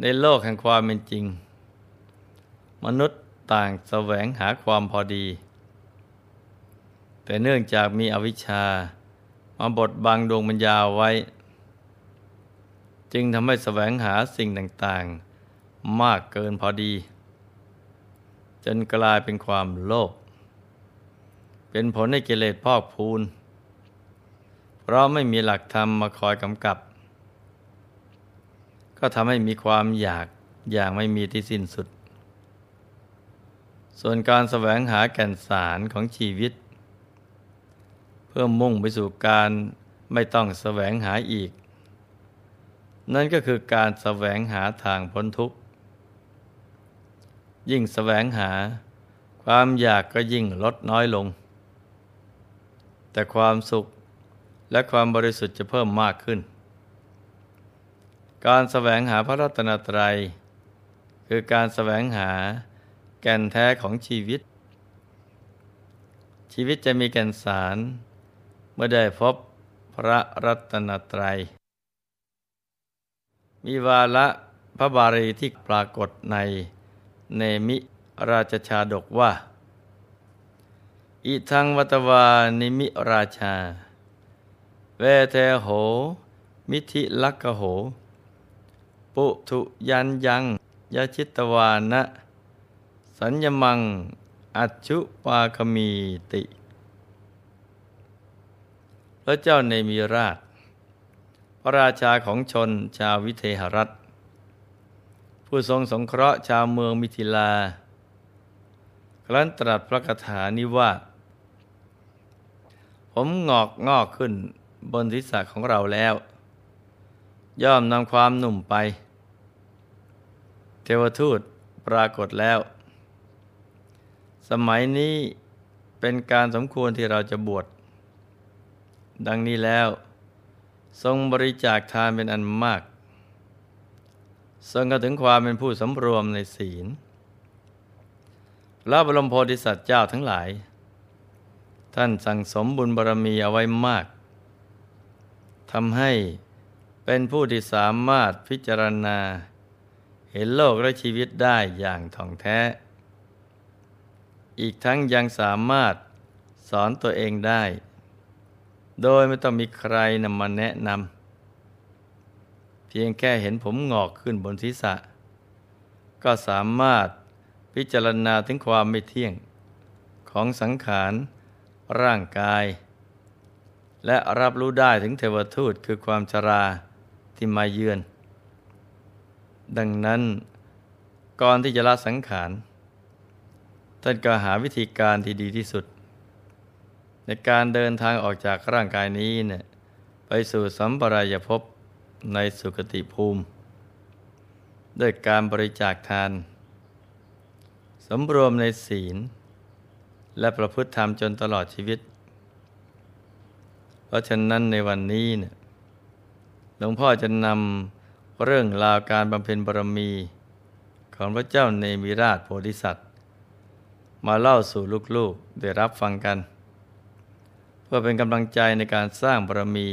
ในโลกแห่งความเป็นจริง มนุษย์ต่างแสวงหาความพอดี แต่เนื่องจากมีอวิชชามาบดบังดวงปัญญาไว้ จึงทำให้แสวงหาสิ่งต่างๆ มากเกินพอดี จนกลายเป็นความโลภเป็นผลให้กิเลสพอกพูน เพราะไม่มีหลักธรรมมาคอยกำกับ ก็ทำให้มีความอยากอย่างไม่มีที่สิ้นสุด ส่วนการแสวงหาแก่นสารของชีวิต เพื่อมุ่งไปสู่การไม่ต้องแสวงหาอีก นั่นก็คือการแสวงหาทางพ้นทุกข์ ยิ่งแสวงหา ความอยากก็ยิ่งลดน้อยลง แต่ความสุขและความบริสุทธิ์จะเพิ่มมากขึ้น การแสวงหาพระรัตนตรัย คือการแสวงหาแก่นแท้ของชีวิต ชีวิตจะมีแก่นสาร เมื่อได้พบพระรัตนตรัย มีวาละพระบาลีที่ปรากฏในเนมิราชชาดกว่า อิทังวัตวานิมิราชา เวเทโห มิธิลักโห ปุถุยันยังยชิตวานะ สัญญมัง อัจฉุปาคมีติ พระเจ้าในมีราช พระราชาของชนชาววิเทหรัฐ ผู้ทรงสงเคราะห์ชาวเมืองมิถิลา ครั้นตรัสพระคาถานี้ว่า ผมงอกงอกขึ้นบนทิศของเราแล้ว ย่อมนำความหนุ่มไป เทวทูตปรากฏแล้ว สมัยนี้เป็นการสมควรที่เราจะบวช ดังนี้แล้ว ทรงบริจาคทานเป็นอันมาก ทรงกระถึงความเป็นผู้สำรวมในศีลพระบรมโพธิสัตว์เจ้าทั้งหลาย ท่านสั่งสมบุญบารมีเอาไว้มากทำให้เป็นผู้ที่สามารถพิจารณา เห็นโลกและชีวิตได้อย่างท่องแท้ อีกทั้งยังสามารถสอนตัวเองได้ โดยไม่ต้องมีใครนำมาแนะนำเพียงแค่เห็นผมงอกขึ้นบนศีรษะ ก็สามารถพิจารณาถึงความไม่เที่ยง ของสังขาร ร่างกาย และรับรู้ได้ถึงเทวทูตคือความชราที่มาเยือน ดังนั้นก่อนที่จะละสังขารท่านก็หาวิธีการที่ดีที่สุด ในการเดินทางออกจากร่างกายนี้เนี่ยไปสู่สัมปรายภพในสุคติภูมิ ด้วยการบริจาคทานสำรวมในศีล และประพฤติธรรมจนตลอดชีวิต เพราะฉะนั้นในวันนี้เนี่ยหลวงพ่อจะนำ เรื่องราวการบำเพ็ญบารมีของพระเจ้าเนมิราชโพธิสัตว์ มาเล่าสู่ลูกๆได้รับฟังกัน เพื่อเป็นกำลังใจในการสร้างบารมี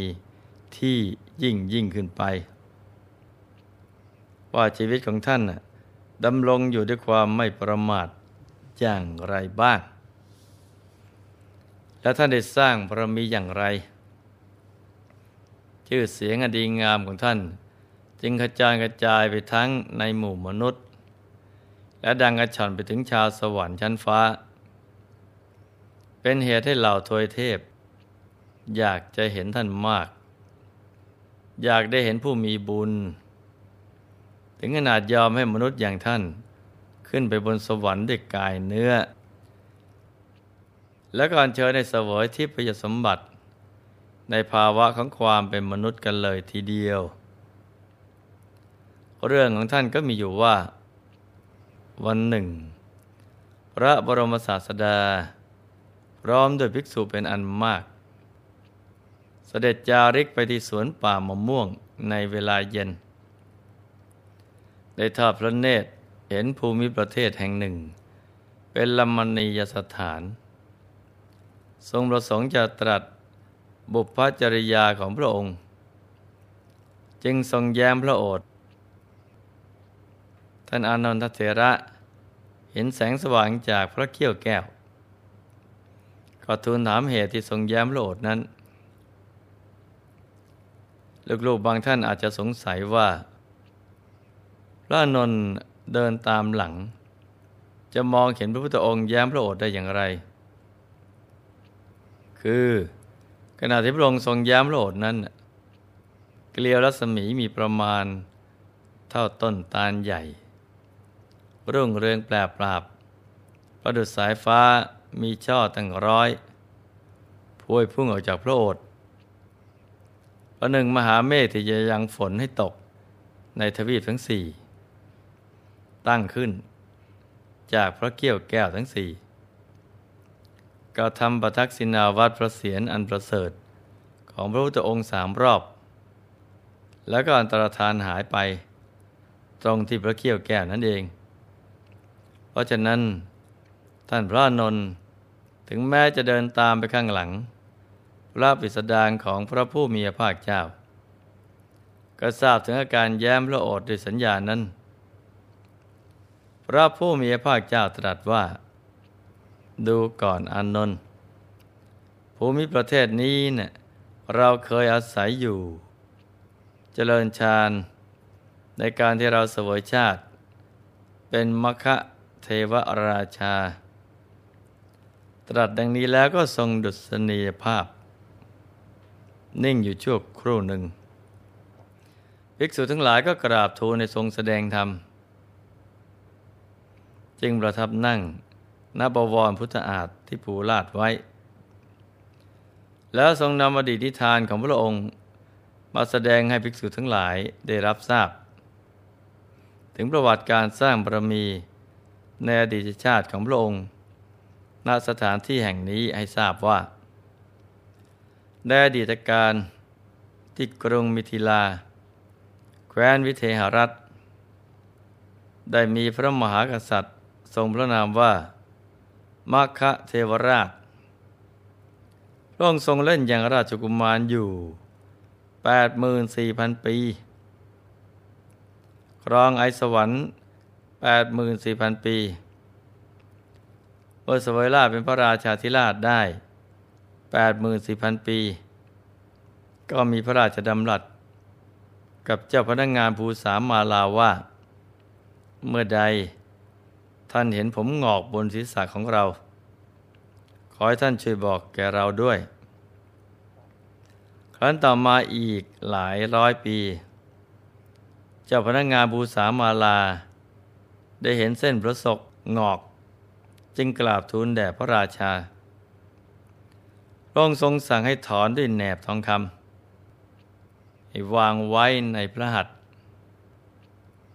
ที่ยิ่งยิ่งขึ้นไป ว่าชีวิตของท่านดำรงอยู่ด้วยความไม่ประมาทอย่างไรบ้าง และท่านได้สร้างบารมีอย่างไร ชื่อเสียงอดีงามของท่าน จึงกระจายกระจายไปทั้งในหมู่มนุษย์ และดังกระชอนไปถึงชาวสวรรค์ชั้นฟ้า เป็นเหตุให้เหล่าทวยเทพ อยากจะเห็นท่านมาก อยากได้เห็นผู้มีบุญ ถึงขนาดยอมให้มนุษย์อย่างท่าน ขึ้นไปบนสวรรค์ด้วยกายเนื้อ และก่อนเชิญในสวยที่ประยสมบัติ ในภาวะของความเป็นมนุษย์กันเลยทีเดียว เรื่องของท่านก็มีอยู่ว่า วันหนึ่ง พระบรมศาสดา พร้อมด้วยภิกษุเป็นอันมาก เสด็จจาริกไปที่สวนป่ามะม่วงในเวลาเย็น ได้ทอดพระเนตรเห็นภูมิประเทศแห่งหนึ่ง เป็นลมณียสถาน ทรงประสงค์จะตรัสบุพจริยาของพระองค์ จึงทรงแย้มพระโอษฐ์ ท่านอานนทเถระเห็นแสงสว่างจากพระเขี้ยวแก้ว ก็ทูลถามเหตุที่ทรงแย้มโลดนั้น ลูกๆบางท่านอาจจะสงสัยว่า พระนนท์เดินตามหลัง จะมองเห็นพระพุทธองค์แย้มพระโอษฐ์ได้อย่างไร คือขณะที่พระองค์ทรงแย้มพระโอษฐ์นั้น เกลียวรัศมีมีประมาณเท่าต้นตาลใหญ่ รุ่งเรืองแปลปราบ ประดุษสายฟ้ามีช่อตั้งร้อยพวยพุ่งออกจากพระโอษฐ์ประหนึ่งมหาเมฆที่จะยังฝนให้ตกในทวีปทั้งสี่ตั้งขึ้น จากพระเกี้ยวแก้วทั้งสี่ก็ทำประทักษิณาวัดพระเศียรอันประเสริฐของพระพุทธองค์สามรอบ แล้วก็อันตรธานหายไป ตรงที่พระเกี้ยวแก้วนั่นเอง เพราะฉะนั้นท่านพระนนท์ถึงแม้จะเดินตามไปข้างหลัง พระปิสดารของพระผู้มีพระภาคเจ้า ก็ทราบถึงอาการแย้มพระโอษฐ์ด้วยสัญญานั้น พระผู้มีพระภาคเจ้าตรัสว่า ดูก่อนอานนท์ภูมิประเทศนี้เนะ่ยเราเคยอาศัยอยู่ เจริญฌานในการที่เราเสวยชาติ เป็นมคะ เทวราชา ตรัสดังนี้แล้วก็ทรงดุษณียภาพ นิ่งอยู่ชั่วครู่หนึ่ง ภิกษุทั้งหลายก็กราบทูลในทรงแสดงธรรม จึงประทับนั่งณบวรพุทธอาฏที่ภูลาดไว้ แล้วทรงนำอดีตนิทานของพระองค์มาแสดงให้ภิกษุทั้งหลายได้รับทราบ ถึงประวัติการสร้างบารมี ในอดีตชาติของพระองค์ณสถานที่แห่งนี้ให้ทราบว่า ในอดีตการที่กรุงมิถิลา แคว้นวิเทหรัฐ ได้มีพระมหากษัตริย์ ทรงพระนามว่ามัคคะเทวราชพระองค์ทรงเล่นอย่างราชกุมารอยู่ 84,000 ปี ครองไอสวรรค์ 84,000 ปี เมื่อสวยราชเป็นพระราชาธิราชได้ 84,000 ปี ก็มีพระราชดำรัส กับเจ้าพนักงงานภูสามมาลาว่า เมื่อใดท่านเห็นผมงอกบนศีรษะของเรา ขอให้ท่านช่วยบอกแก่เราด้วย ครั้นต่อมาอีกหลายร้อยปี เจ้าพนักงงานภูสามาลา ได้เห็นเส้นพระศกงอก จึงกราบทูลแด่พระราชาพระองค์ทรงสั่งให้ถอนด้วยแหนบทองคำให้วางไว้ในพระหัตถ์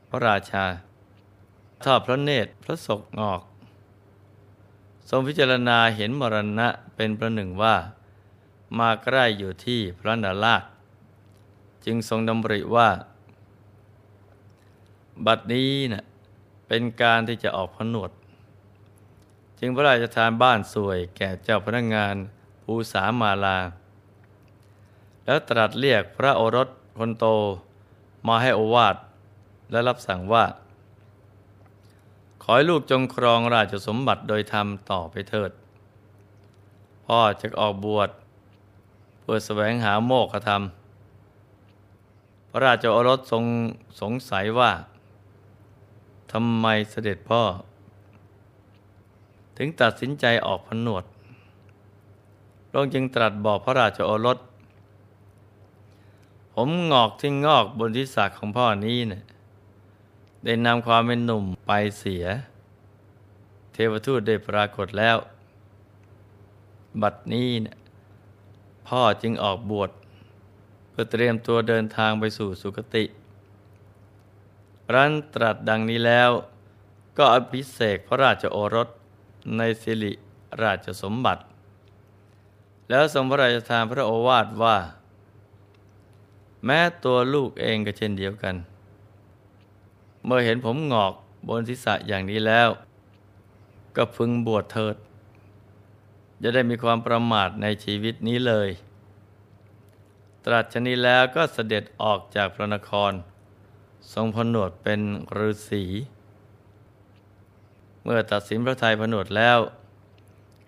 พระราชาทอดพระเนตรพระศกงอก ทรงพิจารณาเห็นมรณะเป็นประหนึ่งว่า มาใกล้อยู่ที่พระนาราชจึงทรงดำริว่า บัดนี้นะ่ะ เป็นการที่จะออกผนวด จึงพระราชทานบ้านสวยแก่เจ้าพนักงงานภูสามาลา แล้วตรัสเรียกพระโอรสคนโตมาให้โอวาทและรับสั่งว่า ขอให้ลูกจงครองราชสมบัติโดยธรรมต่อไปเถิด พ่อจะออกบวชเพื่อแสวงหาโมกขธรรม พระราชโอรสทรงสงสัยว่า ทำไมเสด็จพ่อ ถึงตัดสินใจออกผนวดพระองค์จึงตรัสบอกพระราชโอรส ผมงอกที่งอกบนทิศศักของพ่อนี้เนะี่ยได้นำความเป็นหนุ่มไปเสีย เทวทูตได้ปรากฏแล้ว บัดนี้เนะี่ยพ่อจึงออกบวชเพื่อเตรียมตัวเดินทางไปสู่สุคติ รันตรัสดังนี้แล้ว ก็อภิเษกพระราชโอรสในสิริราชสมบัติ แล้วทรงพระราชทานพระโอวาทว่า แม้ตัวลูกเองก็เช่นเดียวกัน เมื่อเห็นผมงอกบนศีรษะอย่างนี้แล้ว ก็พึงบวชเถิด จะได้มีความประมาทในชีวิตนี้เลย ตรัสชนี้แล้วก็เสด็จออกจากพระนคร ทรงผนวดเป็นฤาษีเมื่อตัดสินพระทัยผนวดแล้ว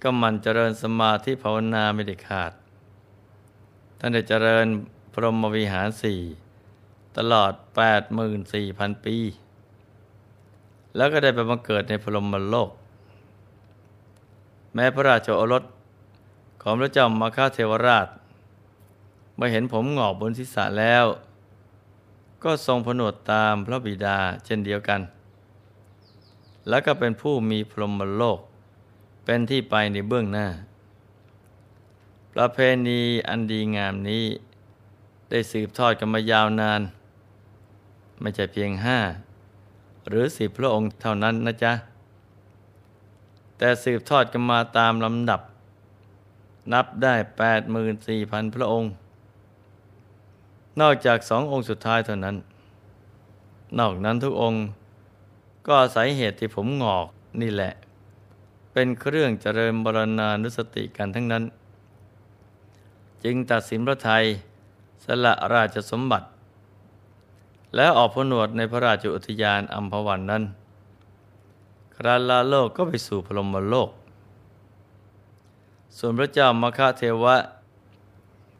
ก็มันเจริญสมาธิภาวนาไม่ได้ขาด ท่านได้เจริญพรหมวิหารสี่ตลอด 84,000 ปี แล้วก็ได้ไปบังเกิดในพรหมโลก แม้พระราชโอรสของพระเจ้ามาคาเทวราช เมื่อเห็นผมหงอกบนศีรษะแล้ว ก็ทรงผนวดตามพระบิดาเช่นเดียวกัน แล้วก็เป็นผู้มีพรหมโลก เป็นที่ไปในเบื้องหน้า ประเพณีอันดีงามนี้ ได้สืบทอดกันมายาวนาน ไม่ใช่เพียงห้า หรือสิบพระองค์เท่านั้นนะจ๊ะ แต่สืบทอดกันมาตามลำดับ นับได้แปดหมื่นสี่พันพระองค์ นอกจากสององค์สุดท้ายเท่านั้น นอกนั้นทุกองค์ ก็อาศัยเหตุที่ผมงอกนี่แหละ เป็นเครื่องเจริญบรณานุสติกันทั้งนั้น จึงตัดสินพระไทยสละราชสมบัติ แล้วออกพนวดในพระราชอุทยานอัมพวันนั้นคราลาโลกก็ไปสู่พรหมโลก ส่วนพระเจ้ามคะเทวะ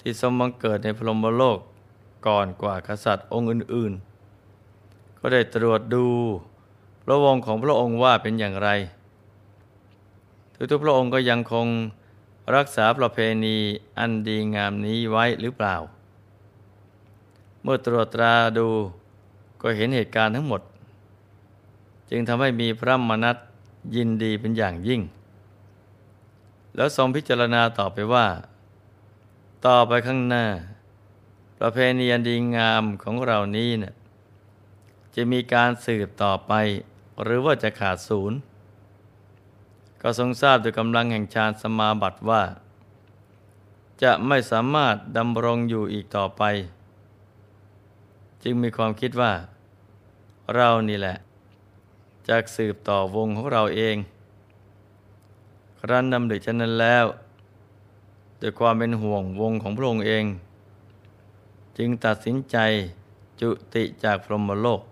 ที่สมบังเกิดในพรหมโลก ก่อนกว่ากษัตริย์องค์อื่น ๆ ก็ได้ตรวจดูพระวงของพระองค์ว่าเป็นอย่างไรทุกๆพระองค์ก็ยังคงรักษาประเพณีอันดีงามนี้ไว้หรือเปล่า เมื่อตรวจตราดูก็เห็นเหตุการณ์ทั้งหมด จึงทำให้มีพระมนัตยินดีเป็นอย่างยิ่ง แล้วทรงพิจารณาต่อไปว่า ต่อไปข้างหน้า ประเพณีอันดีงามของเรานี้เนะ่ยจะมีการสืบต่อไป หรือว่าจะขาดศูนย์ ก็ทรงทราบด้วยกำลังแห่งฌานสมาบัติว่า จะไม่สามารถดำรงอยู่อีกต่อไป จึงมีความคิดว่า เรานี่แหละจะสืบต่อวงของเราเองครั้นดำดึกฉะนั้นแล้วด้วยความเป็นห่วงวงของพระองค์เอง จึงตัดสินใจจุติจากพรหมโลก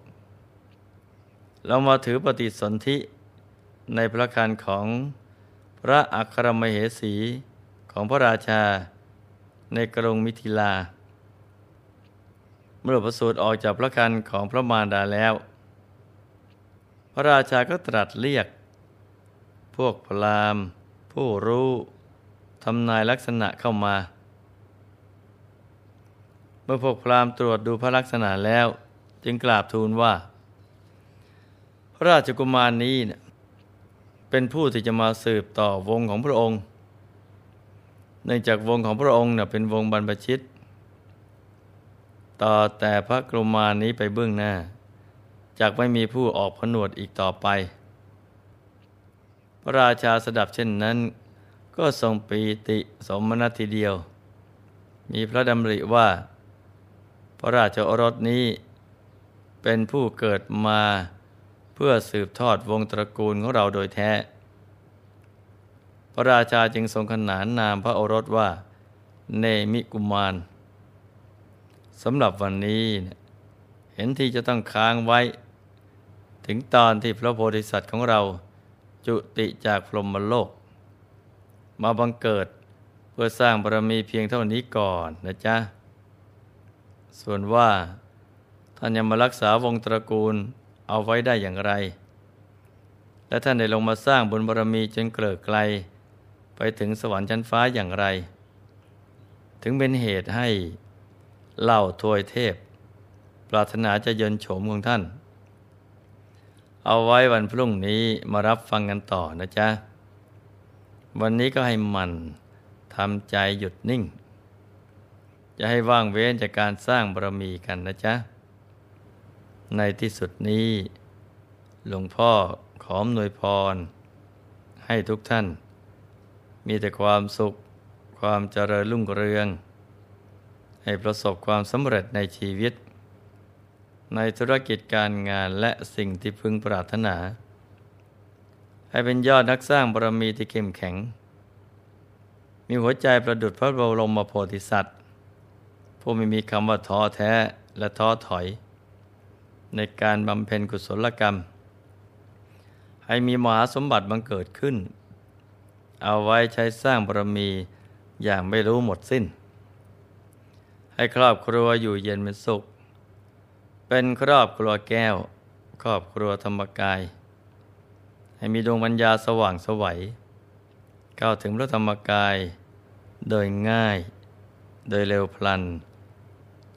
เรามาถือปฏิสนธิในพระคันของพระอัครมเหสีของพระราชาในกรุงมิถิลา เมื่อประสูติออกจากพระคันของพระมารดาแล้ว พระราชาก็ตรัสเรียก พวกพรามผู้รู้ทำนายลักษณะเข้ามา มื่อพวกพรามตรวจดูพระลักษณะแล้ว จึงกราบทูลว่า พระราชกุมารนี้เนี่ยเป็นผู้ที่จะมาสืบต่อวงของพระองค์ เนื่องจากวงของพระองค์เนี่ยเป็นวงบรรพชิต ต่อแต่พระกุมารนี้ไปเบื้องหน้าจากไม่มีผู้ออกผนวดอีกต่อไป พระราชาสดับเช่นนั้น ก็ทรงปีติสมนัตทีเดียว มีพระดำริว่า พระราชโอรสนี้เป็นผู้เกิดมาเพื่อสืบทอดวงตระกูลของเราโดยแท้ พระราชาจึงทรงขนานนามพระโอรสว่า เนมิกุมารสำหรับวันนี้ เห็นที่จะต้องค้างไว้ ถึงตอนที่พระโพธิสัตว์ของเราจุติจากพรหมโลก มาบังเกิดเพื่อสร้างบารมีเพียงเท่านี้ก่อนนะจ๊ะ ส่วนว่าท่านยังมารักษาวงตระกูลเอาไว้ได้อย่างไร และท่านได้ลงมาสร้างบุญบารมีจนเกลิกไกล ไปถึงสวรรค์ชั้นฟ้าอย่างไร ถึงเป็นเหตุให้เล่าทวยเทพ ปรารถนาจะเยินโฉมของท่าน เอาไว้วันพรุ่งนี้มารับฟังกันต่อนะจ๊ะ วันนี้ก็ให้มันทำใจหยุดนิ่ง จะให้ว่างเว้นจากการสร้างบารมีกันนะจ๊ะ ในที่สุดนี้ หลวงพ่อขออำนวยพร ให้ทุกท่าน มีแต่ความสุข ความเจริญรุ่งเรือง ให้ประสบความสำเร็จในชีวิต ในธุรกิจการงานและสิ่งที่พึงปรารถนา ให้เป็นยอดนักสร้างบารมีที่เข้มแข็ง มีหัวใจประดุจพระบรมโพธิสัตว์ ผู้ไม่มีคำว่าท้อแท้และท้อถอย ในการบำเพ็ญกุศลกรรม ให้มีมหาสมบัติบังเกิดขึ้น เอาไว้ใช้สร้างบารมีอย่างไม่รู้หมดสิ้น ให้ครอบครัวอยู่เย็นเป็นสุข เป็นครอบครัวแก้ว ครอบครัวธรรมกาย ให้มีดวงปัญญาสว่างสวัยเข้าวถึงพระธรรมกาย โดยง่าย โดยเร็วพลัน